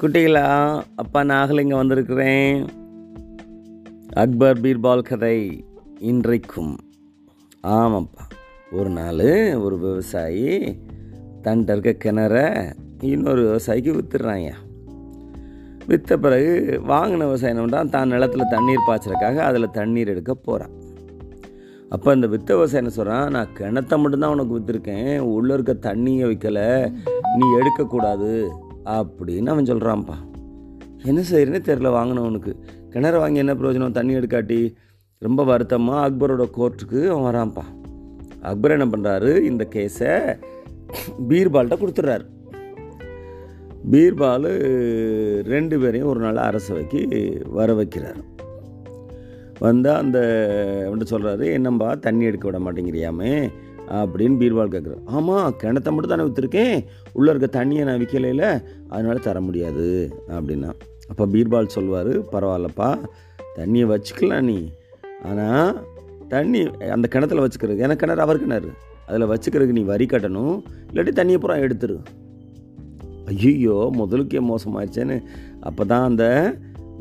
குட்டிகளா அப்பா நாகலிங்க வந்திருக்கிறேன். அக்பர் பீர்பால் கதை இன்றைக்கும். ஆமாப்பா ஒரு நாள் ஒரு விவசாயி தன் இருக்க கிணற இன்னொரு விவசாயிக்கு விற்றுறாங்க விற்ற பிறகு வாங்கின விவசாயம் தான் பண்ணுறான் தான் நிலத்தில் தண்ணீர் பாய்ச்சறதுக்காக அதில் தண்ணீர் எடுக்க போகிறான் அப்போ இந்த வித்த விவசாயம் சொல்கிறான் நான் கிணத்த மட்டும்தான் உனக்கு விற்றுருக்கேன் உள்ளே இருக்க தண்ணியை வைக்கலை. நீ எடுக்கக்கூடாது. அப்படின்னு அவன் சொல்கிறான்ப்பா என்ன செய்யறேன்னு தெரில வாங்கினவனுக்கு கிணறு வாங்கி என்ன பிரயோஜனம்? தண்ணி எடுக்காட்டி. ரொம்ப வருத்தமாக அக்பரோட கோர்ட்டுக்கு அவன் வரான்ப்பா. அக்பர் என்ன பண்ணுறாரு இந்த கேஸை பீர்பால்கிட்ட கொடுத்துட்றாரு. பீர்பால் ரெண்டு பேரையும் ஒரு நாள் அரசவைக்கு வர வைக்கிறார். வந்தால் அந்த அவன்கிட்ட சொல்கிறாரு என்னம்பா தண்ணி எடுக்க விட மாட்டேங்கிறியாமே? அப்படின்னு பீர்பால் கேட்குறாரு ஆமாம் கிணத்த மட்டும் தானே விற்றுருக்கேன் உள்ளே இருக்க தண்ணியை நான் விற்கலையில் அதனால் தர முடியாது அப்படின்னா. அப்போ பீர்பால் சொல்வார் பரவாயில்லப்பா தண்ணியை வச்சுக்கலாம் நீ. ஆனால் தண்ணி அந்த கிணத்துல வச்சுக்கிறது எனக்கு கிணறு அவர் கிணறு. அதில் வச்சுக்கிறதுக்கு நீ வரி கட்டணும் இல்லாட்டி தண்ணியை பூரா எடுத்துரு. ஐயோ முதலுக்கே மோசமாயிடுச்சேன்னு அப்போ தான் அந்த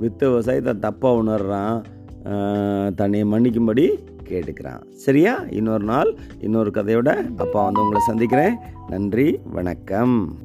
வித்த விவசாயத்தை தப்பாக உணர்றான். தன்னை மன்னிக்கும்படி கேட்டுக்கிறான். சரியா? இன்னொரு நாள் இன்னொரு கதையோட அப்பா வந்து உங்களை சந்திக்கிறேன். நன்றி வணக்கம்.